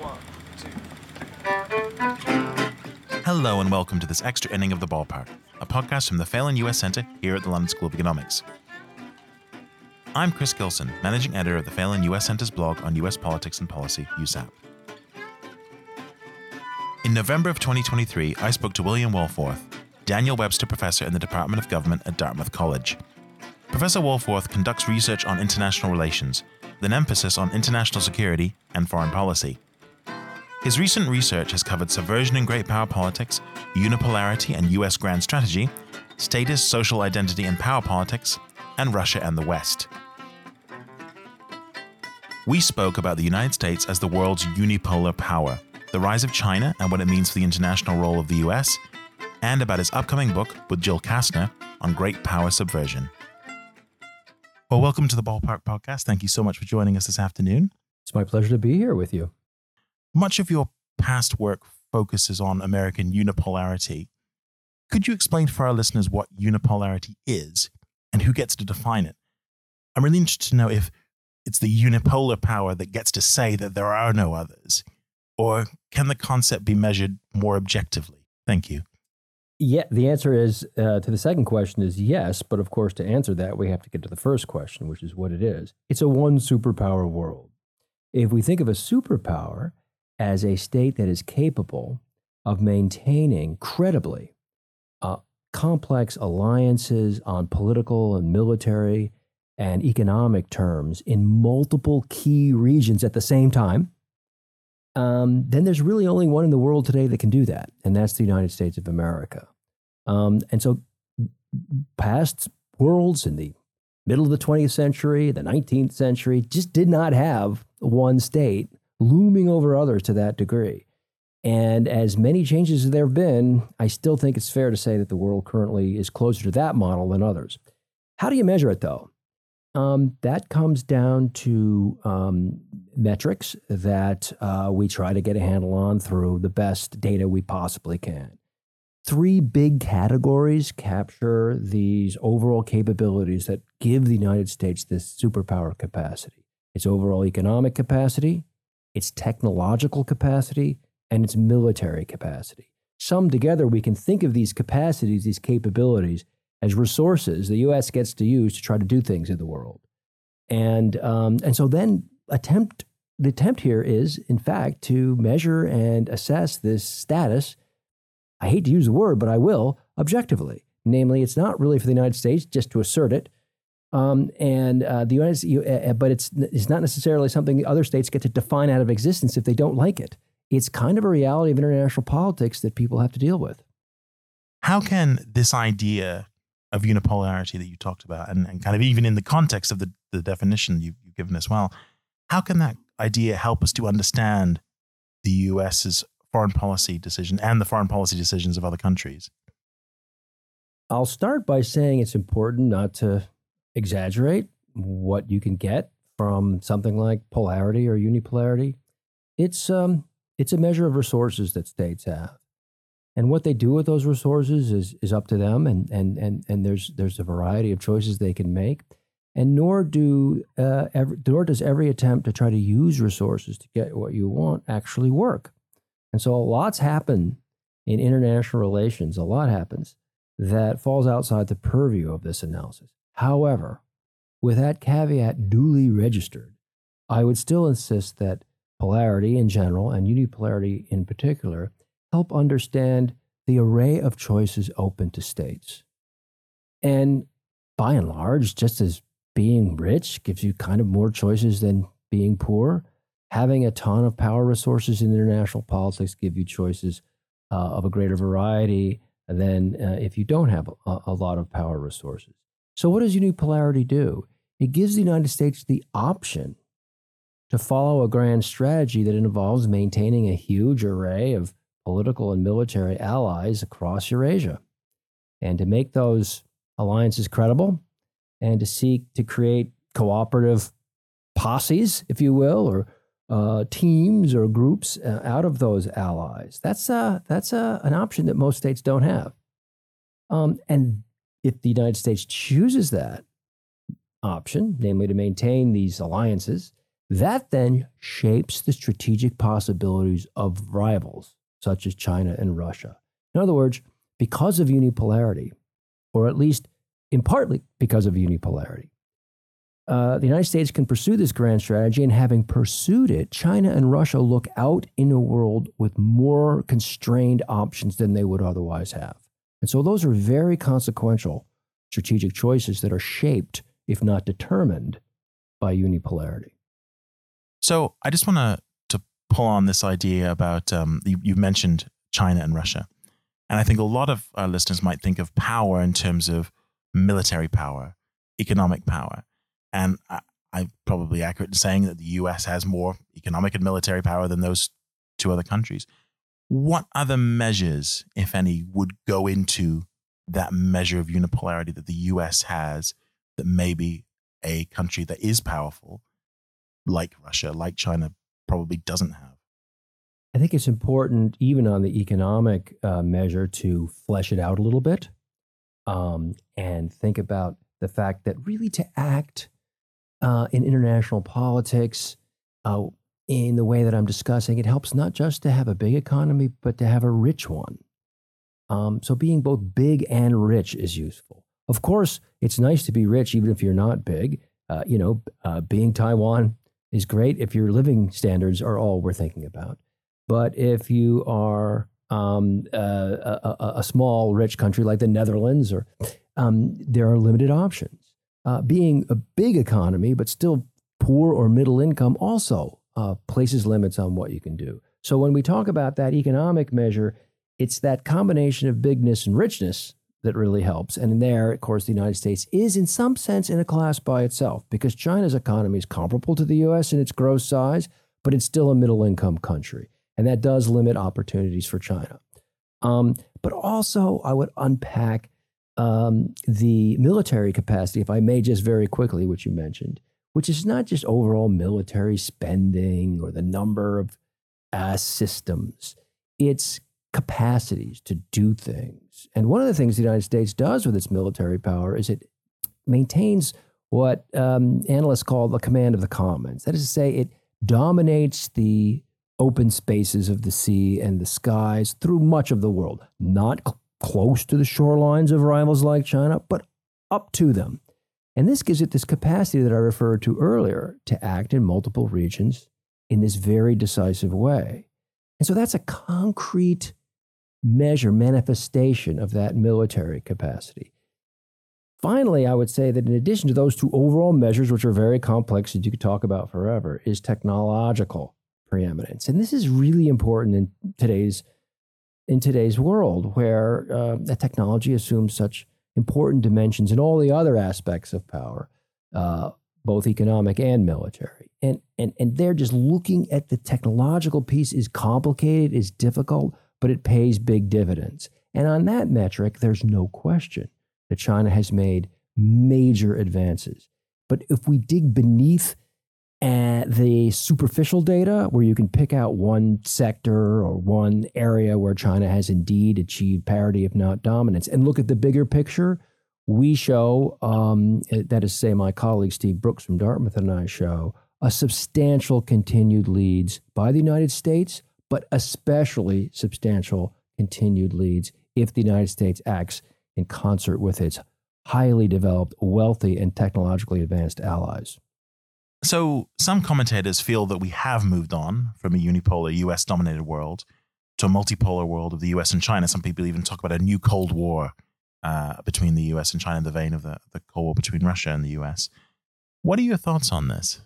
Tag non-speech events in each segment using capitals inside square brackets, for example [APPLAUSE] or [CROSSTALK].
One, two. Hello and welcome to this extra inning of The Ballpark, a podcast from the Phelan US Centre here at the London School of Economics. I'm Chris Gilson, managing editor of the Phelan US Centre's blog on US politics and policy, USAP. In November of 2023, I spoke to William Wohlforth, Daniel Webster Professor in the Department of Government at Dartmouth College. Professor Wohlforth conducts research on international relations, with an emphasis on international security and foreign policy. His recent research has covered subversion in great power politics, unipolarity and US grand strategy, status, social identity and power politics, and Russia and the West. We spoke about the United States as the world's unipolar power, the rise of China and what it means for the international role of the US, and about his upcoming book with Jill Kastner on great power subversion. Well, welcome to the Ballpark Podcast. Thank you so much for joining us this afternoon. It's my pleasure to be here with you. Much of your past work focuses on American unipolarity. Could you explain for our listeners what unipolarity is and who gets to define it? I'm really interested to know if it's the unipolar power that gets to say that there are no others, or can the concept be measured more objectively? Thank you. Yeah, the answer is uh, to the second question is yes, but of course, to answer that, we have to get to the first question, which is what it is. It's a one superpower world. If we think of a superpower as a state that is capable of maintaining credibly uh, complex alliances on political and military and economic terms in multiple key regions at the same time, um, then there's really only one in the world today that can do that, and that's the United States of America. Um, and so, past worlds in the middle of the 20th century, the 19th century, just did not have one state looming over others to that degree. And as many changes as there have been, I still think it's fair to say that the world currently is closer to that model than others. How do you measure it, though? Um, that comes down to um, metrics that uh, we try to get a handle on through the best data we possibly can. Three big categories capture these overall capabilities that give the United States this superpower capacity its overall economic capacity, its technological capacity, and its military capacity. Summed together, we can think of these capacities, these capabilities, as resources the U.S. gets to use to try to do things in the world. And, um, and so then attempt, the attempt here is, in fact, to measure and assess this status. I hate to use the word, but I will, objectively. Namely, it's not really for the United States just to assert it. Um, and uh, the United States, uh, but it's, it's not necessarily something the other states get to define out of existence if they don't like it. It's kind of a reality of international politics that people have to deal with. How can this idea of unipolarity that you talked about, and, and kind of even in the context of the, the definition you've, you've given as well, how can that idea help us to understand the US's foreign policy decision and the foreign policy decisions of other countries? I'll start by saying it's important not to exaggerate what you can get from something like polarity or unipolarity. It's, um, it's a measure of resources that states have. And what they do with those resources is, is up to them, and, and, and, and there's, there's a variety of choices they can make. And nor, do, uh, every, nor does every attempt to try to use resources to get what you want actually work. And so, lots happen in international relations, a lot happens that falls outside the purview of this analysis. However, with that caveat duly registered, I would still insist that polarity in general and unipolarity in particular help understand the array of choices open to states. And by and large, just as being rich gives you kind of more choices than being poor, having a ton of power resources in international politics give you choices uh, of a greater variety than uh, if you don't have a, a lot of power resources. So, what does unipolarity do? It gives the United States the option to follow a grand strategy that involves maintaining a huge array of political and military allies across Eurasia, and to make those alliances credible, and to seek to create cooperative posses, if you will, or uh, teams or groups uh, out of those allies. That's uh, that's uh, an option that most states don't have. Um, and if the United States chooses that option, namely to maintain these alliances That then shapes the strategic possibilities of rivals such as China and Russia. In other words, because of unipolarity, or at least in partly because of unipolarity, uh, the United States can pursue this grand strategy, and having pursued it, China and Russia look out in a world with more constrained options than they would otherwise have. And so those are very consequential strategic choices that are shaped, if not determined, by unipolarity. So I just want to to pull on this idea about um, you, you mentioned China and Russia, and I think a lot of our listeners might think of power in terms of military power, economic power, and I, I'm probably accurate in saying that the U.S. has more economic and military power than those two other countries. What other measures, if any, would go into that measure of unipolarity that the U.S. has that maybe a country that is powerful, like Russia, like China, probably doesn't have? I think it's important, even on the economic uh, measure, to flesh it out a little bit um, and think about the fact that really to act uh, in international politics uh, in the way that I'm discussing, it helps not just to have a big economy, but to have a rich one. Um, so being both big and rich is useful. Of course, it's nice to be rich even if you're not big. Uh, you know, uh, being Taiwan is great if your living standards are all we're thinking about. But if you are um, a, a, a, small, rich country like the Netherlands, or um, there are limited options uh, being a big economy, but still poor or middle income, also uh, places limits on what you can do. So when we talk about that economic measure, it's that combination of bigness and richness that really helps. And there, of course, the United States is in some sense in a class by itself because China's economy is comparable to the US in its gross size, but it's still a middle income country. And that does limit opportunities for China. Um, but also, I would unpack um, the military capacity, if I may just very quickly, which you mentioned, which is not just overall military spending or the number of uh, systems, it's capacities to do things. And one of the things the United States does with its military power is it maintains what um, analysts call the command of the commons. That is to say, it dominates the open spaces of the sea and the skies through much of the world, not close to the shorelines of rivals like China, but up to them. And this gives it this capacity that I referred to earlier to act in multiple regions in this very decisive way. And so that's a concrete measure, manifestation of that military capacity. Finally, I would say that in addition to those two overall measures, which are very complex that you could talk about forever, is technological preeminence. And this is really important in today's in today's world where uh, technology assumes such important dimensions in all the other aspects of power, uh, both economic and military. And, and, and they're just looking at the technological piece is complicated, is difficult, but it pays big dividends. And on that metric, there's no question that China has made major advances. But if we dig beneath and the superficial data, where you can pick out one sector or one area where China has indeed achieved parity, if not dominance, and look at the bigger picture, we show, um, that is, say, my colleague Steve Brooks from Dartmouth and I show, a substantial continued leads by the United States, but especially substantial continued leads if the United States acts in concert with its highly developed, wealthy, and technologically advanced allies. So, some commentators feel that we have moved on from a unipolar US dominated world to a multipolar world of the US and China. Some people even talk about a new Cold War uh, between the US and China in the vein of the, the Cold War between Russia and the US. What are your thoughts on this?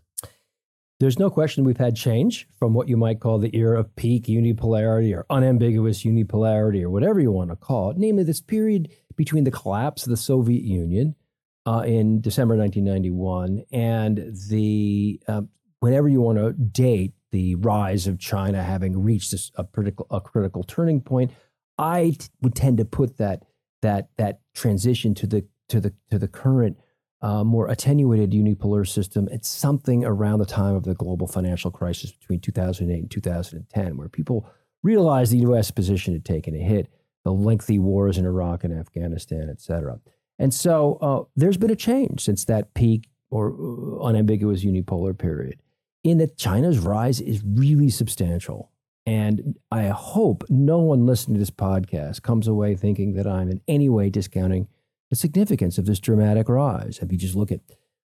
There's no question we've had change from what you might call the era of peak unipolarity or unambiguous unipolarity or whatever you want to call it, namely this period between the collapse of the Soviet Union uh, in December 1991, and the uh, whenever you want to date the rise of China having reached this, a critical a critical turning point, I t- would tend to put that that that transition to the to the to the current uh, more attenuated unipolar system at something around the time of the global financial crisis between 2008 and 2010, where people realized the U.S. position had taken a hit, the lengthy wars in Iraq and Afghanistan, et cetera. And so uh, there's been a change since that peak or uh, unambiguous unipolar period. in that China's rise is really substantial. And I hope no one listening to this podcast comes away thinking that I'm in any way discounting the significance of this dramatic rise. If you just look at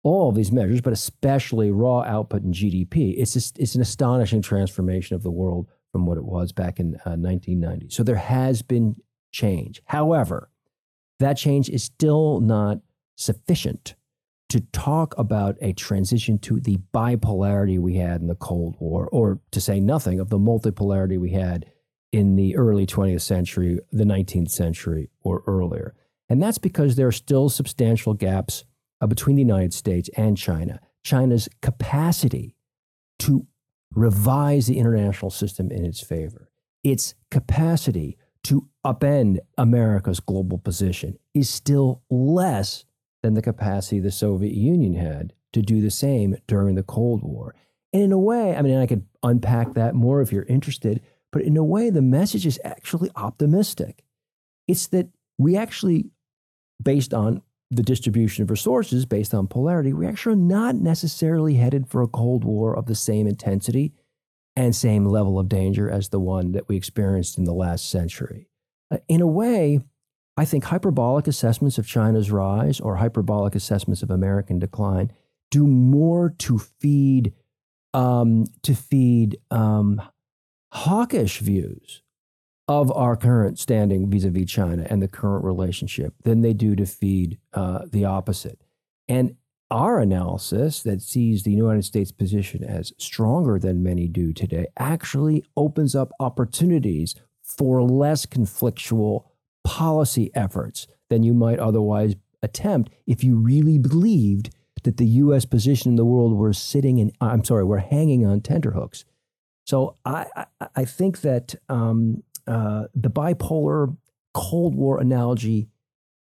all these measures, but especially raw output and GDP, it's, just, it's an astonishing transformation of the world from what it was back in uh, 1990. So there has been change. However, that change is still not sufficient to talk about a transition to the bipolarity we had in the Cold War, or to say nothing of the multipolarity we had in the early 20th century, the 19th century, or earlier. And that's because there are still substantial gaps uh, between the United States and China. China's capacity to revise the international system in its favor, its capacity to upend America's global position is still less than the capacity the Soviet Union had to do the same during the Cold War. And in a way, I mean, I could unpack that more if you're interested, but in a way, the message is actually optimistic. It's that we actually, based on the distribution of resources, based on polarity, we actually are not necessarily headed for a Cold War of the same intensity and same level of danger as the one that we experienced in the last century. Uh, in a way, I think hyperbolic assessments of China's rise or hyperbolic assessments of American decline do more to feed um, to feed um, hawkish views of our current standing vis-a-vis China and the current relationship than they do to feed uh, the opposite. And our analysis that sees the United States position as stronger than many do today actually opens up opportunities for less conflictual policy efforts than you might otherwise attempt if you really believed that the U.S. position in the world were sitting in, I'm sorry, we're hanging on tenterhooks. So I, I, I think that um, uh, the bipolar Cold War analogy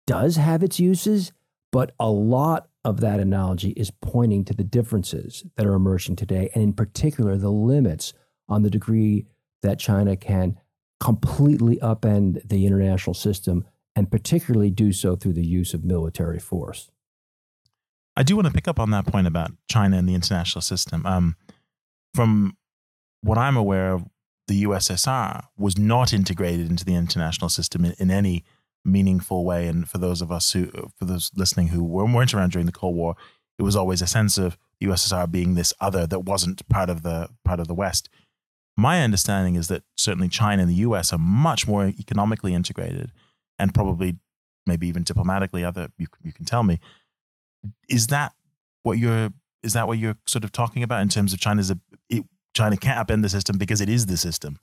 does have its uses, but a lot of that analogy is pointing to the differences that are emerging today, and in particular, the limits on the degree that China can completely upend the international system and particularly do so through the use of military force. I do want to pick up on that point about China and the international system. Um, from what I'm aware of, the USSR was not integrated into the international system in, in any meaningful way. And for those of us who, for those listening who weren't around during the Cold War, it was always a sense of the USSR being this other that wasn't part of the part of the West. My understanding is that certainly China and the US are much more economically integrated and probably maybe even diplomatically other you, you can tell me is that what you're is that what you're sort of talking about in terms of China's it, China can't upend the system because it is the system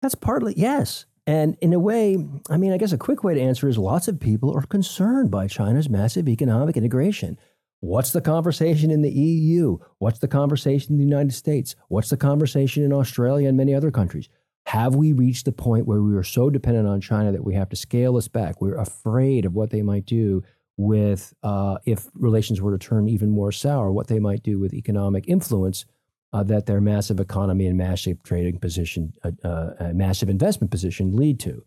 that's partly yes and in a way I mean I guess a quick way to answer is lots of people are concerned by China's massive economic integration What's the conversation in the EU? What's the conversation in the United States? What's the conversation in Australia and many other countries? Have we reached the point where we are so dependent on China that we have to scale this back? We're afraid of what they might do with, uh, if relations were to turn even more sour, what they might do with economic influence uh, that their massive economy and massive trading position, uh, uh massive investment position lead to.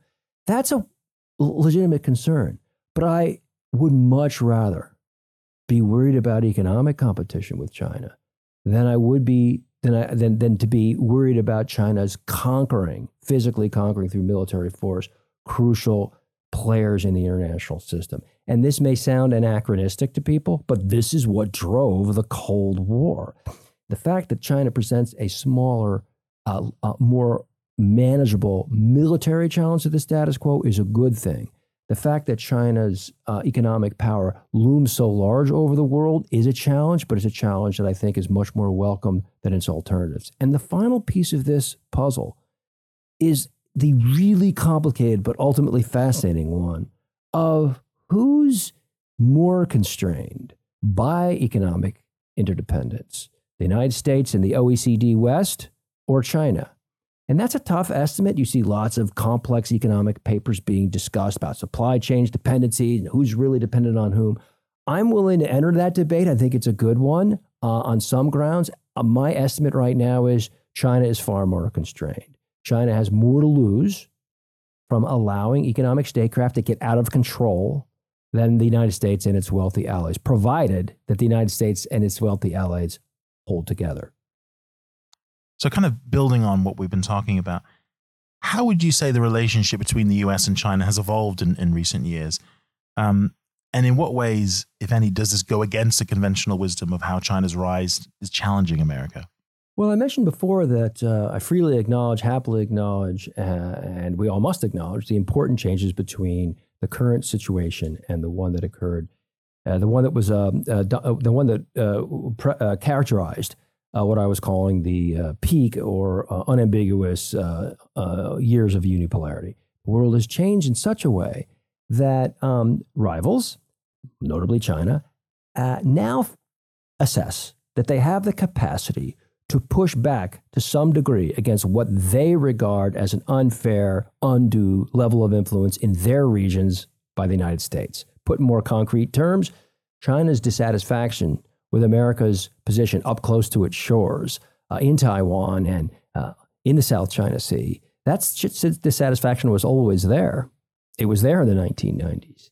That's a legitimate concern. But I would much rather be worried about economic competition with China than I would be than, I, than, than to be worried about China's conquering, physically conquering through military force, crucial players in the international system. And this may sound anachronistic to people, but this is what drove the Cold War. The fact that China presents a smaller, uh, uh, more manageable military challenge to the status quo is a good thing the fact that China's uh, economic power looms so large over the world is a challenge, but it's a challenge that I think is much more welcome than its alternatives. And the final piece of this puzzle is the really complicated but ultimately fascinating one of who's more constrained by economic interdependence the United States and the OECD West or China? And that's a tough estimate. You see lots of complex economic papers being discussed about supply chain dependency and who's really dependent on whom. I'm willing to enter that debate. I think it's a good one uh, on some grounds. Uh, my estimate right now is China is far more constrained. China has more to lose from allowing economic statecraft to get out of control than the United States and its wealthy allies, provided that the United States and its wealthy allies hold together. So, kind of building on what we've been talking about, how would you say the relationship between the US and China has evolved in, in recent years? Um, and in what ways, if any, does this go against the conventional wisdom of how China's rise is challenging America? Well, I mentioned before that uh, I freely acknowledge, happily acknowledge, uh, and we all must acknowledge the important changes between the current situation and the one that occurred, uh, the one that was um, uh, uh, the one that uh, pre- characterized what I was calling the peak or unambiguous years of unipolarity. The world has changed in such a way that um, rivals, notably China, now assess that they have the capacity to push back to some degree against what they regard as an unfair, undue level of influence in their regions by the United States. Put in more concrete terms, China's dissatisfaction with America's position up close to its shores uh, in Taiwan and uh, in the South China Sea, that dissatisfaction was always there. It was there in the 1990s.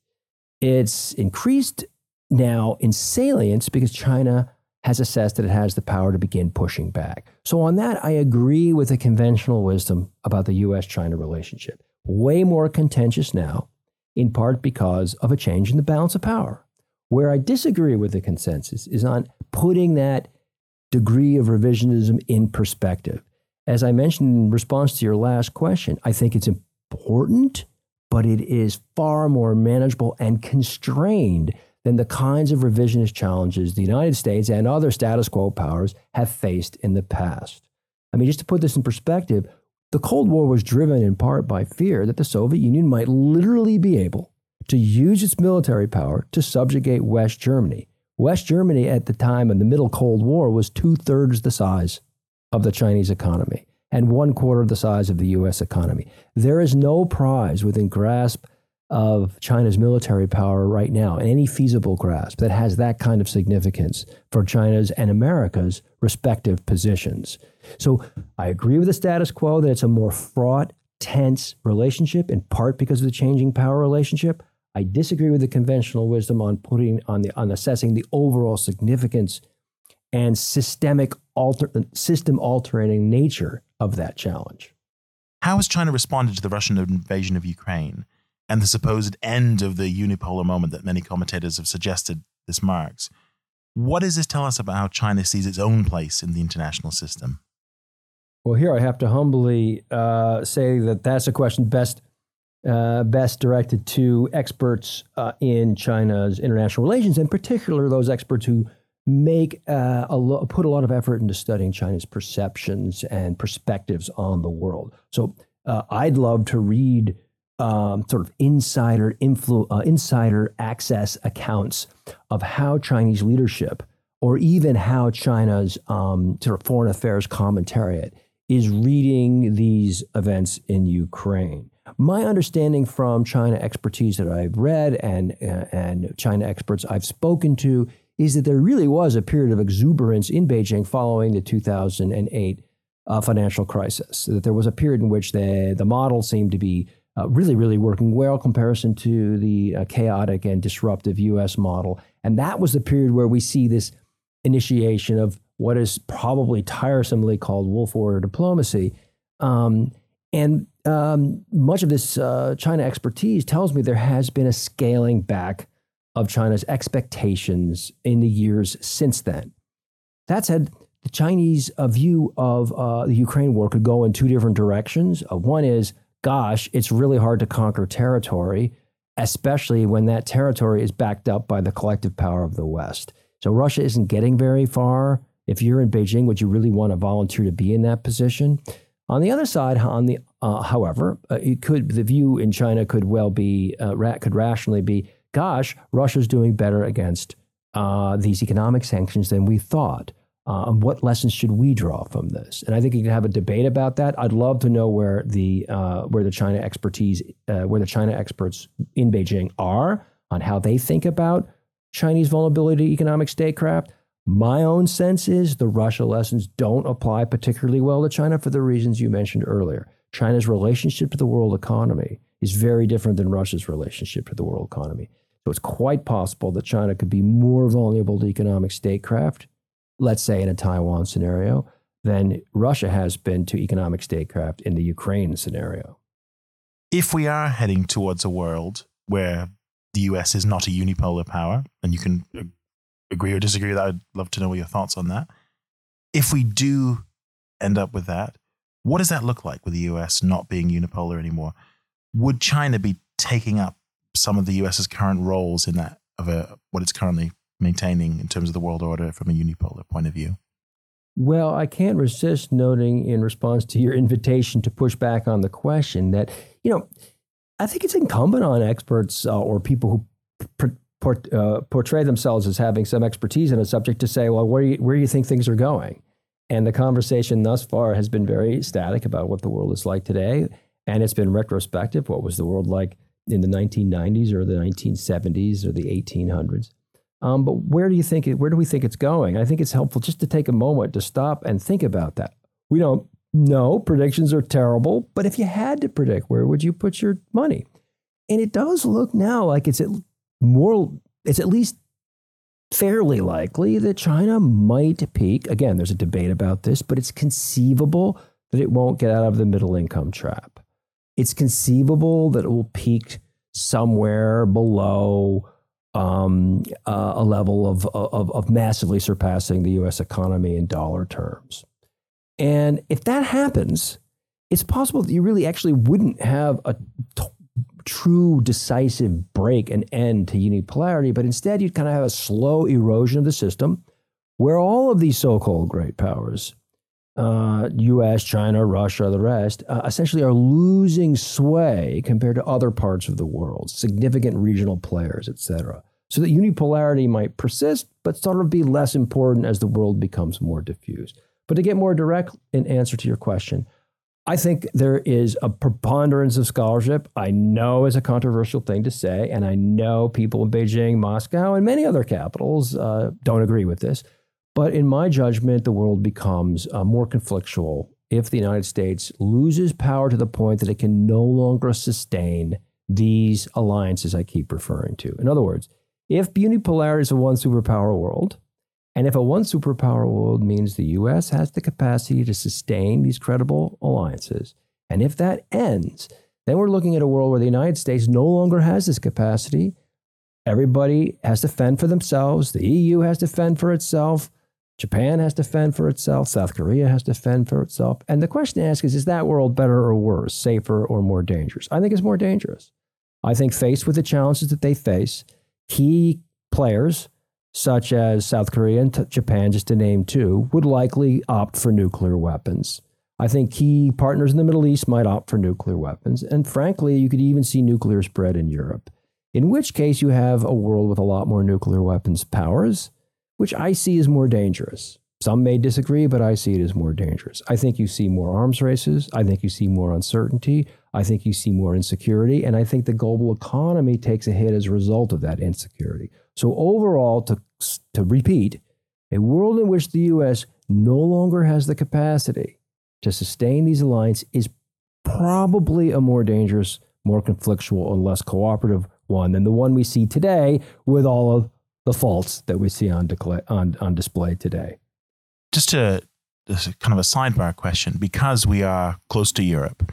It's increased now in salience because China has assessed that it has the power to begin pushing back. So, on that, I agree with the conventional wisdom about the US China relationship. Way more contentious now, in part because of a change in the balance of power. Where I disagree with the consensus is on putting that degree of revisionism in perspective. As I mentioned in response to your last question, I think it's important, but it is far more manageable and constrained than the kinds of revisionist challenges the United States and other status quo powers have faced in the past. I mean, just to put this in perspective, the Cold War was driven in part by fear that the Soviet Union might literally be able to use its military power to subjugate West Germany. West Germany at the time of the Middle Cold War was two thirds the size of the Chinese economy and one quarter the size of the US economy. There is no prize within grasp of China's military power right now, and any feasible grasp that has that kind of significance for China's and America's respective positions. So I agree with the status quo that it's a more fraught, tense relationship, in part because of the changing power relationship. I disagree with the conventional wisdom on putting on the on assessing the overall significance and systemic alter, system altering nature of that challenge. How has China responded to the Russian invasion of Ukraine? And the supposed end of the unipolar moment that many commentators have suggested this marks. What does this tell us about how China sees its own place in the international system? Well, here I have to humbly uh, say that that's a question best uh, best directed to experts uh, in China's international relations, in particular those experts who make uh, a lo- put a lot of effort into studying China's perceptions and perspectives on the world. So uh, I'd love to read um, sort of insider influ- uh, insider access accounts of how Chinese leadership, or even how China's um, sort of foreign affairs commentariat is reading these events in Ukraine. My understanding from China expertise that I've read and uh, and China experts I've spoken to is that there really was a period of exuberance in Beijing following the 2008 uh, financial crisis. That there was a period in which the the model seemed to be uh, really, really working well comparison to the uh, chaotic and disruptive U.S. model. And that was the period where we see this initiation of what is probably tiresomely called Wolf Warrior diplomacy. Um, and um, much of this uh, China expertise tells me there has been a scaling back of China's expectations in the years since then. That said, the Chinese uh, view of uh, the Ukraine war could go in two different directions. Uh, one is gosh, it's really hard to conquer territory, especially when that territory is backed up by the collective power of the West. So Russia isn't getting very far. If you're in Beijing, would you really want to volunteer to be in that position? On the other side, on the uh, however, uh, it could the view in China could well be uh, ra- could rationally be, gosh, Russia's doing better against uh, these economic sanctions than we thought. Uh, what lessons should we draw from this? And I think you can have a debate about that. I'd love to know where the uh, where the China expertise, uh, where the China experts in Beijing are on how they think about Chinese vulnerability to economic statecraft. My own sense is the Russia lessons don't apply particularly well to China for the reasons you mentioned earlier. China's relationship to the world economy is very different than Russia's relationship to the world economy. So it's quite possible that China could be more vulnerable to economic statecraft let's say in a Taiwan scenario, than Russia has been to economic statecraft in the Ukraine scenario. If we are heading towards a world where the US is not a unipolar power, and you can uh, agree or disagree with that, I'd love to know your thoughts on that. If we do end up with that, what does that look like with the US not being unipolar anymore? Would China be taking up some of the US's current roles in that of a, what it's currently maintaining in terms of the world order from a unipolar point of view? Well, I can't resist noting in response to your [LAUGHS] invitation to push back on the question that, you know, I think it's incumbent on experts uh, or people who pr- port, uh, portray themselves as having some expertise in a subject to say, well, where do you, where do you think things are going? And the conversation thus far has been very static about what the world is like today. And it's been retrospective. What was the world like in the 1990s or the 1970s or the 1800s? Um, but where do you think it, where do we think it's going? I think it's helpful just to take a moment to stop and think about that. We don't know predictions are terrible, but if you had to predict, where would you put your money? And it does look now like it's at more it's at least fairly likely that China might peak. Again, there's a debate about this, but it's conceivable that it won't get out of the middle income trap. It's conceivable that it will peak somewhere below um, uh, a level of, of, of massively surpassing the US economy in dollar terms. And if that happens, it's possible that you really actually wouldn't have a t- true decisive break and end to unipolarity, but instead you'd kind of have a slow erosion of the system where all of these so called great powers, uh, US, China, Russia, the rest, uh, essentially are losing sway compared to other parts of the world, significant regional players, et cetera. So that unipolarity might persist, but sort of be less important as the world becomes more diffused. But to get more direct in answer to your question, I think there is a preponderance of scholarship. I know is a controversial thing to say, and I know people in Beijing, Moscow, and many other capitals uh, don't agree with this. But in my judgment, the world becomes uh, more conflictual if the United States loses power to the point that it can no longer sustain these alliances I keep referring to. In other words, if unipolarity is a one superpower world, and if a one superpower world means the US has the capacity to sustain these credible alliances, and if that ends, then we're looking at a world where the United States no longer has this capacity. Everybody has to fend for themselves. The EU has to fend for itself. Japan has to fend for itself. South Korea has to fend for itself. And the question to ask is is that world better or worse, safer or more dangerous? I think it's more dangerous. I think faced with the challenges that they face, key players such as South Korea and Japan, just to name two, would likely opt for nuclear weapons. I think key partners in the Middle East might opt for nuclear weapons. And frankly, you could even see nuclear spread in Europe, in which case you have a world with a lot more nuclear weapons powers, which I see as more dangerous. Some may disagree, but I see it as more dangerous. I think you see more arms races. I think you see more uncertainty. I think you see more insecurity. And I think the global economy takes a hit as a result of that insecurity. So, overall, to, to repeat, a world in which the U.S. no longer has the capacity to sustain these alliances is probably a more dangerous, more conflictual, and less cooperative one than the one we see today with all of the faults that we see on, decla- on, on display today. Just to kind of a sidebar question, because we are close to Europe,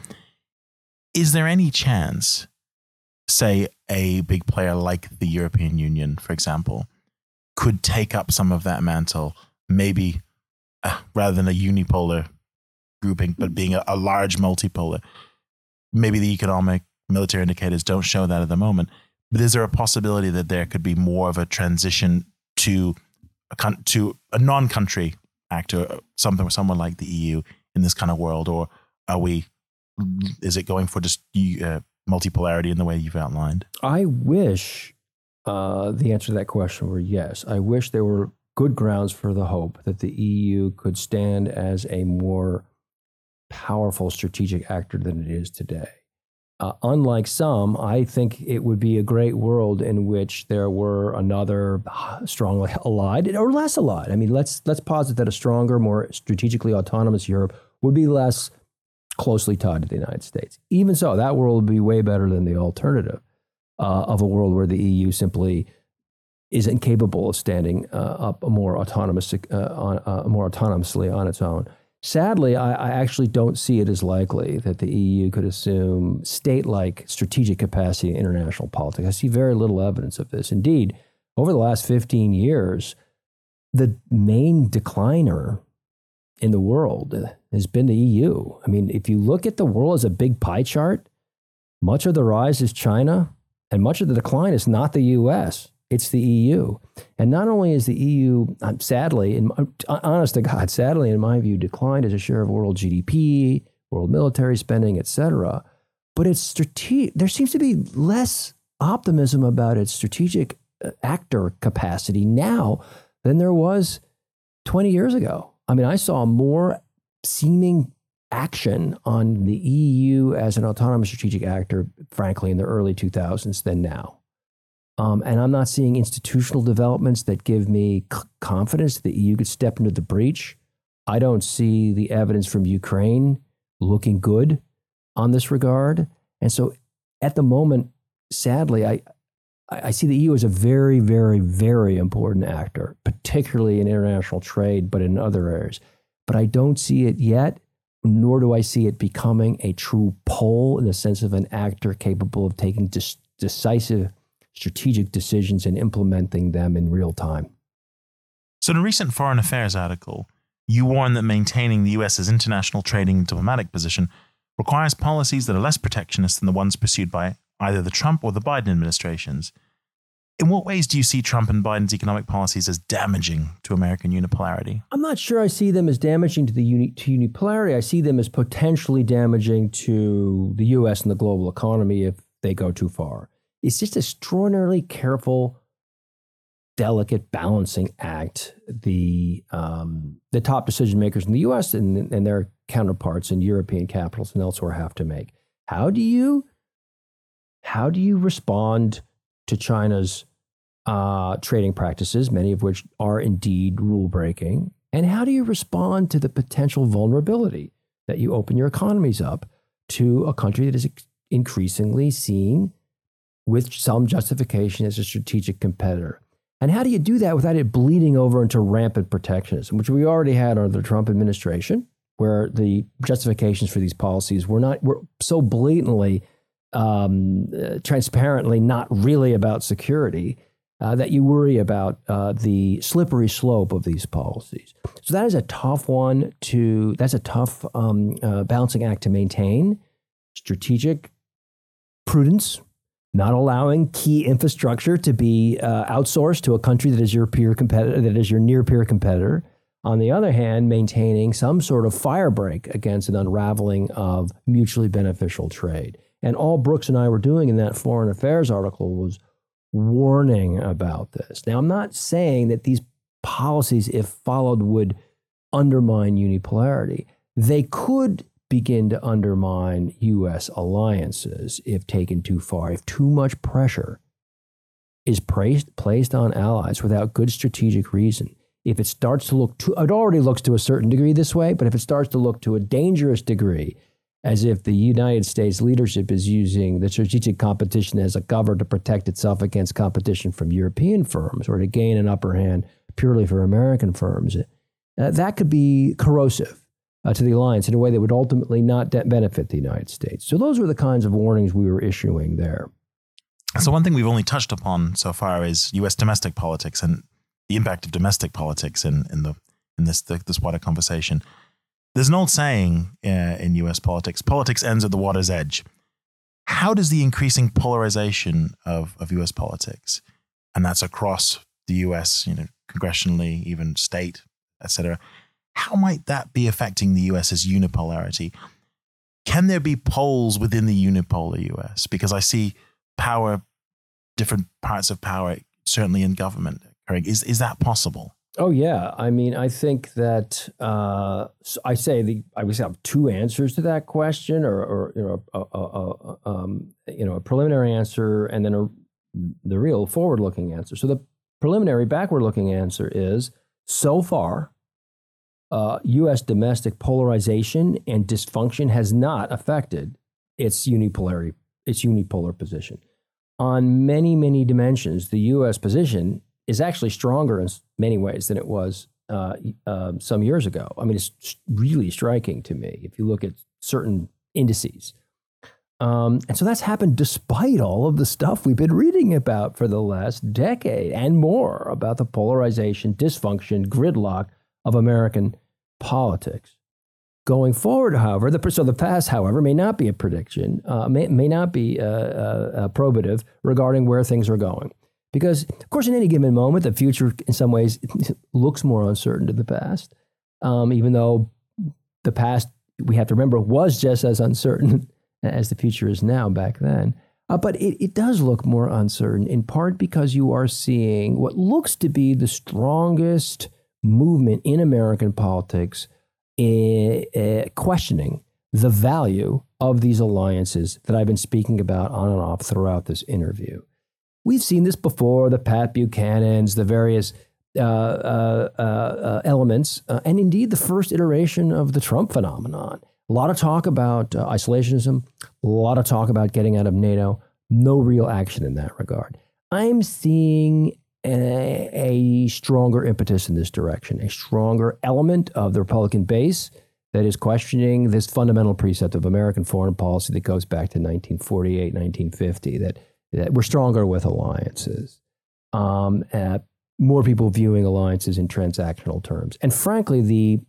is there any chance say a big player like the European Union, for example, could take up some of that mantle, maybe uh, rather than a unipolar grouping, but being a, a, large multipolar. Maybe the economic military indicators don't show that at the moment. But is there a possibility that there could be more of a transition to a con- to a non-country actor, something someone like the EU in this kind of world, or are we? Is it going for just uh, multipolarity in the way you've outlined? I wish uh, the answer to that question were yes. I wish there were good grounds for the hope that the EU could stand as a more powerful strategic actor than it is today. Uh, unlike some, I think it would be a great world in which there were another strongly [LAUGHS] allied or less allied. I mean, let's let's posit that a stronger, more strategically autonomous Europe would be less closely tied to the United States. Even so, that world would be way better than the alternative uh, of a world where the EU simply is incapable of standing uh, up more autonomous, uh, on, uh, more autonomously on its own. Sadly, I, I, actually don't see it as likely that the EU could assume state like strategic capacity in international politics. I see very little evidence of this. Indeed, over the last 15 years, the main decliner in the world has been the EU. I mean, if you look at the world as a big pie chart, much of the rise is China, and much of the decline is not the US. It's the EU. And not only is the EU, um, sadly, in, uh, honest to God, sadly, in my view, declined as a share of world GDP, world military spending, et cetera, but it's strategic. There seems to be less optimism about its strategic uh, actor capacity now than there was 20 years ago. I mean, I saw more seeming action on the EU as an autonomous strategic actor, frankly, in the early 2000s than now. Um, and I'm not seeing institutional developments that give me c- confidence that EU could step into the breach. I don't see the evidence from Ukraine looking good on this regard. And so at the moment, sadly, I, I see the EU as a very, very, very important actor, particularly in international trade, but in other areas. But I don't see it yet, nor do I see it becoming a true pole in the sense of an actor capable of taking dis- decisive strategic decisions and implementing them in real time. So, in a recent Foreign Affairs article, you warn that maintaining the US's international trading and diplomatic position requires policies that are less protectionist than the ones pursued by either the Trump or the Biden administrations. In what ways do you see Trump and Biden's economic policies as damaging to American unipolarity? I'm not sure I see them as damaging to the uni- to unipolarity. I see them as potentially damaging to the U.S. and the global economy if they go too far it's just extraordinarily careful, delicate balancing act. The um, the top decision makers in the U.S. and, and their counterparts in European capitals and elsewhere have to make. How do you how do you respond to China's uh, trading practices, many of which are indeed rule breaking? And how do you respond to the potential vulnerability that you open your economies up to a country that is increasingly seen with some justification as a strategic competitor. And how do you do that without it bleeding over into rampant protectionism, which we already had under the Trump administration, where the justifications for these policies were not were so blatantly, um, uh, transparently not really about security uh, that you worry about uh, the slippery slope of these policies. So that is a tough one to. That's a tough um, uh, balancing act to maintain. Strategic prudence not allowing key infrastructure to be uh, outsourced to a country that is your peer competitor, that is your near peer competitor. On the other hand, maintaining some sort of firebreak against an unraveling of mutually beneficial trade. And all Brooks and I were doing in that foreign affairs article was warning about this. Now, I'm not saying that these policies, if followed, would undermine unipolarity. They could begin to undermine U.S. alliances if taken too far, if too much pressure is placed, placed on allies without good strategic reason. If it starts to look to, it already looks to a certain degree this way, but if it starts to look to a dangerous degree, as if the United States leadership is using the strategic competition as a cover to protect itself against competition from European firms or to gain an upper hand purely for American firms, uh, that could be corrosive uh, to the alliance in a way that would ultimately not de- benefit the United States. So those were the kinds of warnings we were issuing there. So one thing we've only touched upon so far is U.S. domestic politics and the impact of domestic politics in in the in this the, this wider conversation. There's an old saying uh, in U.S. politics: politics ends at the water's edge. How does the increasing polarization of of U.S. politics, and that's across the U.S., you know, congressionally, even state, etc., how might that be affecting the US's unipolarity? Can there be poles within the unipolar US? Because I see power, different parts of power, certainly in government. Is is that possible? Oh yeah, I mean, I think that uh, I say the I would have two answers to that question, or, or you know, a, a, a, um, you know, a preliminary answer, and then a, the real forward-looking answer. So the preliminary backward-looking answer is so far uh, U.S. domestic polarization and dysfunction has not affected its unipolarity, its unipolar position. On many, many dimensions, the U.S. position is actually stronger in many ways than it was uh, uh, some years ago. I mean, it's really striking to me if you look at certain indices. Um, and so that's happened despite all of the stuff we've been reading about for the last decade and more about the polarization, dysfunction, gridlock of American politics. Going forward, however, the, so the past, however, may not be a prediction, uh, may, may not be uh, uh, uh, probative regarding where things are going. Because, of course, in any given moment, the future, in some ways, [LAUGHS] looks more uncertain to the past, um, even though the past, we have to remember, was just as uncertain [LAUGHS] as the future is now back then. Uh, but it, it does look more uncertain, in part because you are seeing what looks to be the strongest movement in American politics in, uh, questioning the value of these alliances that I've been speaking about on and off throughout this interview. We've seen this before the Pat Buchanans, the various uh, uh, uh, uh elements, uh, and indeed the first iteration of the Trump phenomenon. A lot of talk about isolationism, a lot of talk about getting out of NATO, no real action in that regard. I'm seeing a, a, stronger impetus in this direction, a stronger element of the Republican base that is questioning this fundamental precept of American foreign policy that goes back to 1948, 1950, that, that we're stronger with alliances. Um, uh, more people viewing alliances in transactional terms. And frankly, the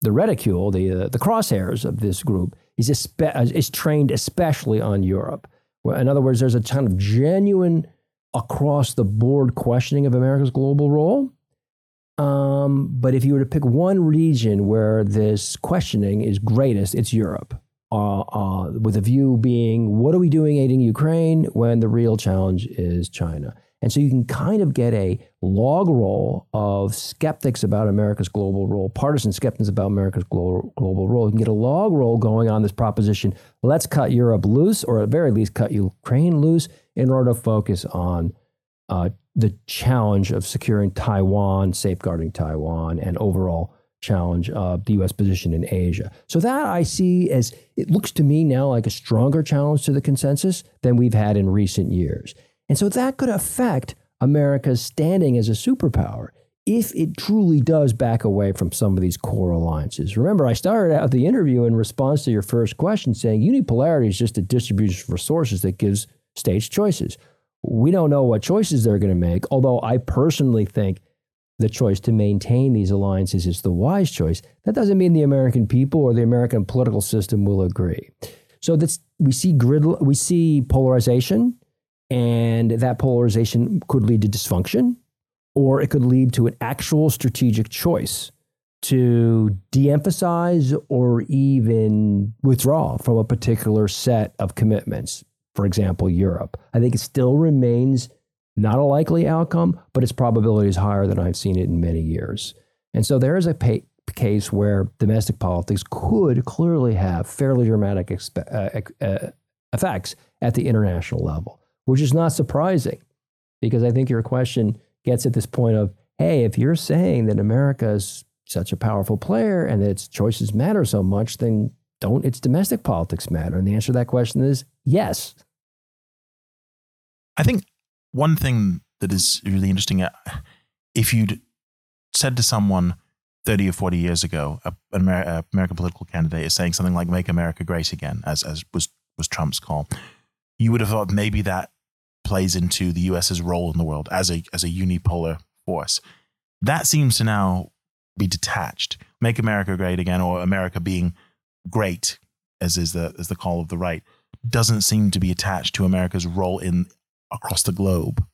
the reticule, the uh, the crosshairs of this group is espe- is trained especially on Europe. In other words, there's a kind of genuine across the board questioning of America's global role. Um, but if you were to pick one region where this questioning is greatest, it's Europe. Uh, uh, with a view being, what are we doing aiding Ukraine when the real challenge is China? And so you can kind of get a log roll of skeptics about America's global role, partisan skeptics about America's global, global role. You can get a log roll going on this proposition let's cut Europe loose, or at very least, cut Ukraine loose in order to focus on uh, the challenge of securing Taiwan, safeguarding Taiwan, and overall challenge of the U.S. position in Asia. So that I see as it looks to me now like a stronger challenge to the consensus than we've had in recent years. And so that could affect America's standing as a superpower if it truly does back away from some of these core alliances. Remember, I started out the interview in response to your first question saying unipolarity is just a distribution of resources that gives states choices. We don't know what choices they're going to make, although I personally think the choice to maintain these alliances is the wise choice. That doesn't mean the American people or the American political system will agree. So that's we see grid we see polarization and that polarization could lead to dysfunction, or it could lead to an actual strategic choice to de emphasize or even withdraw from a particular set of commitments. For example, Europe. I think it still remains not a likely outcome, but its probability is higher than I've seen it in many years. And so there is a pay- case where domestic politics could clearly have fairly dramatic uh, uh, effects at the international level which is not surprising because I think your question gets at this point of, hey, if you're saying that America is such a powerful player and that its choices matter so much, then don't its domestic politics matter? And the answer to that question is yes. I think one thing that is really interesting, uh, if you'd said to someone 30 or 40 years ago, an American political candidate is saying something like "Make America Great Again," as as was was Trump's call, you would have thought maybe that plays into the US's role in the world as a as a unipolar force. That seems to now be detached. Make America great again, or America being great, as is the as the call of the right, doesn't seem to be attached to America's role in across the globe.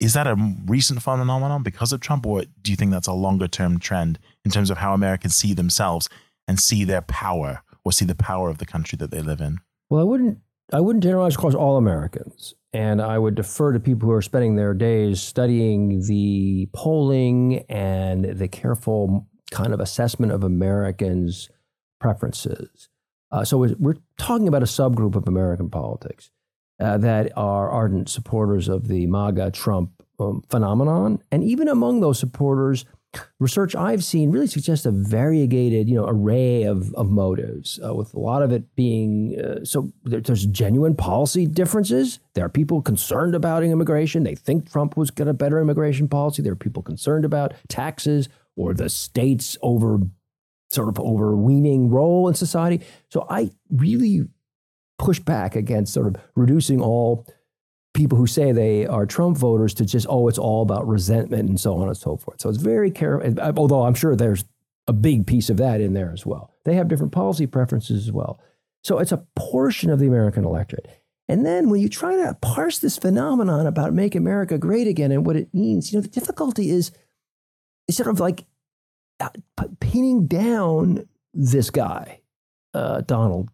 Is that a recent phenomenon because of Trump, or do you think that's a longer term trend in terms of how Americans see themselves and see their power, or see the power of the country that they live in? Well, I wouldn't I wouldn't generalize across all Americans. And I would defer to people who are spending their days studying the polling and the careful kind of assessment of Americans' preferences. Uh, so we're talking about a subgroup of American politics uh, that are ardent supporters of the MAGA Trump um, phenomenon. And even among those supporters, research I've seen really suggests a variegated, you know, array of, of motives, uh, with a lot of it being uh, so there, there's genuine policy differences. There are people concerned about immigration. They think Trump was got a better immigration policy. There are people concerned about taxes or the state's over sort of overweening role in society. So I really push back against sort of reducing all people who say they are Trump voters to just, oh, it's all about resentment and so on and so forth. So it's very careful, although I'm sure there's a big piece of that in there as well. They have different policy preferences as well. So it's a portion of the American electorate. And then when you try to parse this phenomenon about make America great again and what it means, you know, the difficulty is, is sort of like uh, pinning down this guy, uh, Donald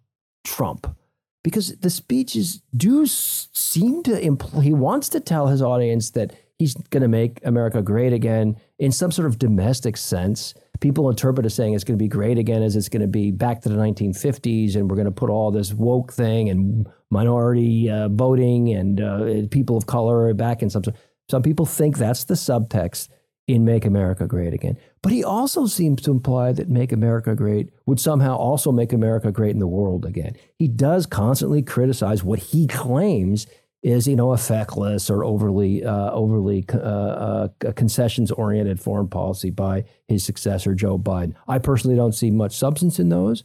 Trump, because the speeches do seem to imply he wants to tell his audience that he's going to make America great again in some sort of domestic sense. People interpret it saying it's going to be great again as it's going to be back to the 1950s and we're going to put all this woke thing and minority uh, voting and uh, people of color back in some. Some people think that's the subtext in Make America Great Again. But he also seems to imply that Make America Great would somehow also make America great in the world again. He does constantly criticize what he claims is, you know, a feckless or overly, uh, overly uh, uh, concessions oriented foreign policy by his successor, Joe Biden. I personally don't see much substance in those,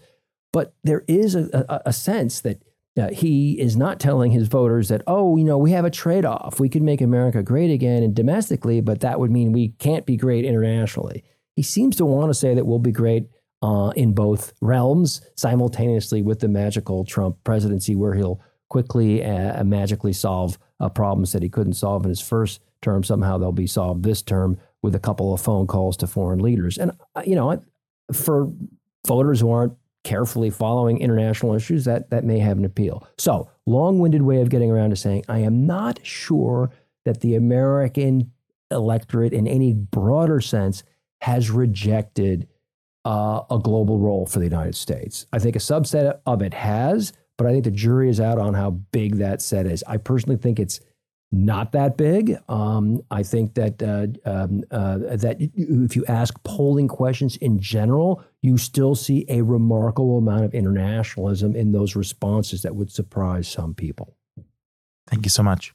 but there is a, a, a sense that uh, he is not telling his voters that, oh, you know, we have a trade off. We can make America great again and domestically, but that would mean we can't be great internationally. He seems to want to say that we'll be great uh, in both realms simultaneously with the magical Trump presidency, where he'll quickly uh, magically solve uh, problems that he couldn't solve in his first term. Somehow they'll be solved this term with a couple of phone calls to foreign leaders. And, uh, you know, for voters who aren't carefully following international issues, that, that may have an appeal. So, long winded way of getting around to saying, I am not sure that the American electorate, in any broader sense, has rejected uh, a global role for the United States. I think a subset of it has, but I think the jury is out on how big that set is. I personally think it's not that big. Um, I think that uh, um, uh, that if you ask polling questions in general, you still see a remarkable amount of internationalism in those responses that would surprise some people. Thank you so much.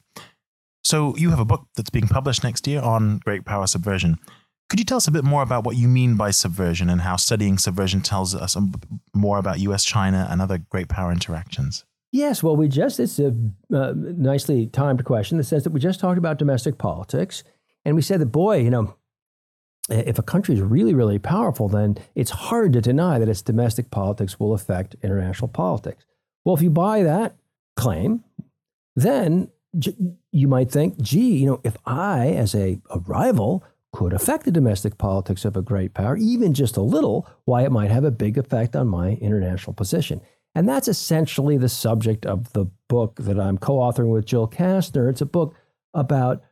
So you have a book that's being published next year on great power subversion. Could you tell us a bit more about what you mean by subversion and how studying subversion tells us more about US China and other great power interactions? Yes, well, we just, it's a uh, nicely timed question in the sense that we just talked about domestic politics. And we said that, boy, you know, if a country is really, really powerful, then it's hard to deny that its domestic politics will affect international politics. Well, if you buy that claim, then you might think, gee, you know, if I, as a, a rival, could affect the domestic politics of a great power, even just a little, why it might have a big effect on my international position. And that's essentially the subject of the book that I'm co authoring with Jill Kastner. It's a book about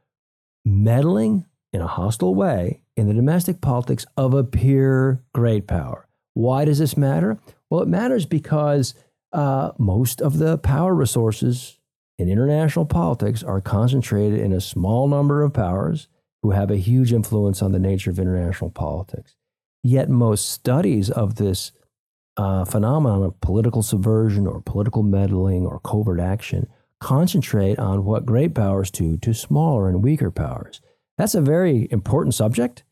meddling in a hostile way in the domestic politics of a peer great power. Why does this matter? Well, it matters because uh, most of the power resources in international politics are concentrated in a small number of powers who have a huge influence on the nature of international politics. Yet, most studies of this uh, phenomenon of political subversion or political meddling or covert action concentrate on what great powers do to smaller and weaker powers. That's a very important subject,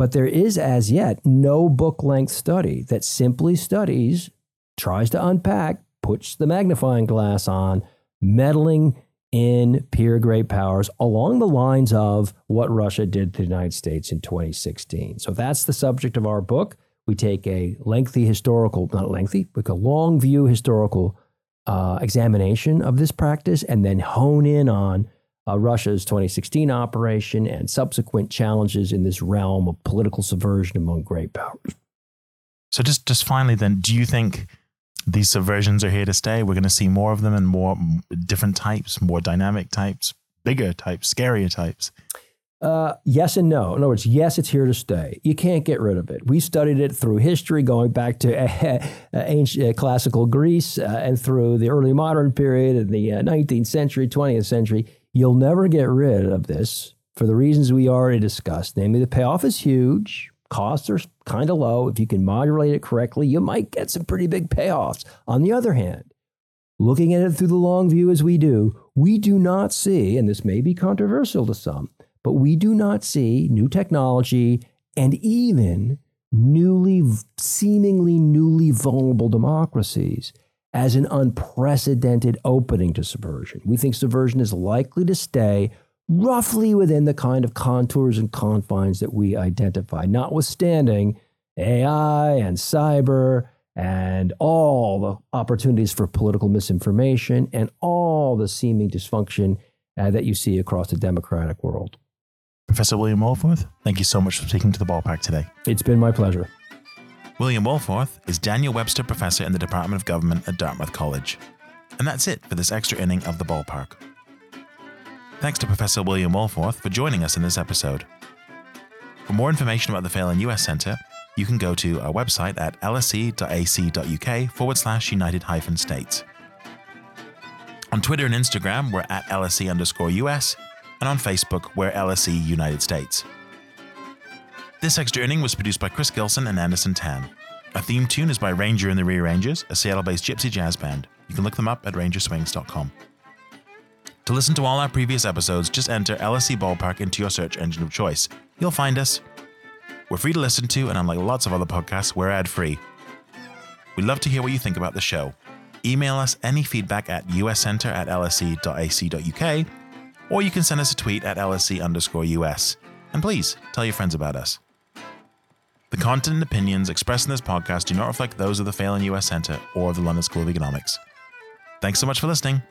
but there is as yet no book length study that simply studies, tries to unpack, puts the magnifying glass on meddling in peer great powers along the lines of what Russia did to the United States in 2016. So that's the subject of our book. We take a lengthy historical, not lengthy, but a long view historical uh, examination of this practice and then hone in on uh, Russia's 2016 operation and subsequent challenges in this realm of political subversion among great powers. So, just, just finally, then, do you think these subversions are here to stay? We're going to see more of them and more different types, more dynamic types, bigger types, scarier types? Uh, yes and no. In other words, yes, it's here to stay. You can't get rid of it. We studied it through history, going back to [LAUGHS] uh, ancient uh, classical Greece uh, and through the early modern period in the 19th uh, century, 20th century. You'll never get rid of this for the reasons we already discussed. Namely, the payoff is huge. Costs are kind of low. If you can modulate it correctly, you might get some pretty big payoffs. On the other hand, looking at it through the long view as we do, we do not see, and this may be controversial to some, but we do not see new technology and even newly, seemingly newly vulnerable democracies as an unprecedented opening to subversion. We think subversion is likely to stay roughly within the kind of contours and confines that we identify, notwithstanding AI and cyber and all the opportunities for political misinformation and all the seeming dysfunction uh, that you see across the democratic world. Professor William Wohlforth, thank you so much for speaking to the ballpark today. It's been my pleasure. William Wohlforth is Daniel Webster Professor in the Department of Government at Dartmouth College. And that's it for this extra inning of the ballpark. Thanks to Professor William Wohlforth for joining us in this episode. For more information about the Phelan US Centre, you can go to our website at lse.ac.uk forward slash united hyphen states. On Twitter and Instagram, we're at LSE underscore US, and on Facebook, we're LSE United States. This extra inning was produced by Chris Gilson and Anderson Tan. Our theme tune is by Ranger and the Rearrangers, a Seattle based gypsy jazz band. You can look them up at rangerswings.com. To listen to all our previous episodes, just enter LSE Ballpark into your search engine of choice. You'll find us. We're free to listen to, and unlike lots of other podcasts, we're ad free. We'd love to hear what you think about the show. Email us any feedback at uscenter at lse.ac.uk, or you can send us a tweet at lse underscore us. And please tell your friends about us. The content and opinions expressed in this podcast do not reflect those of the Phelan US Centre or of the London School of Economics. Thanks so much for listening.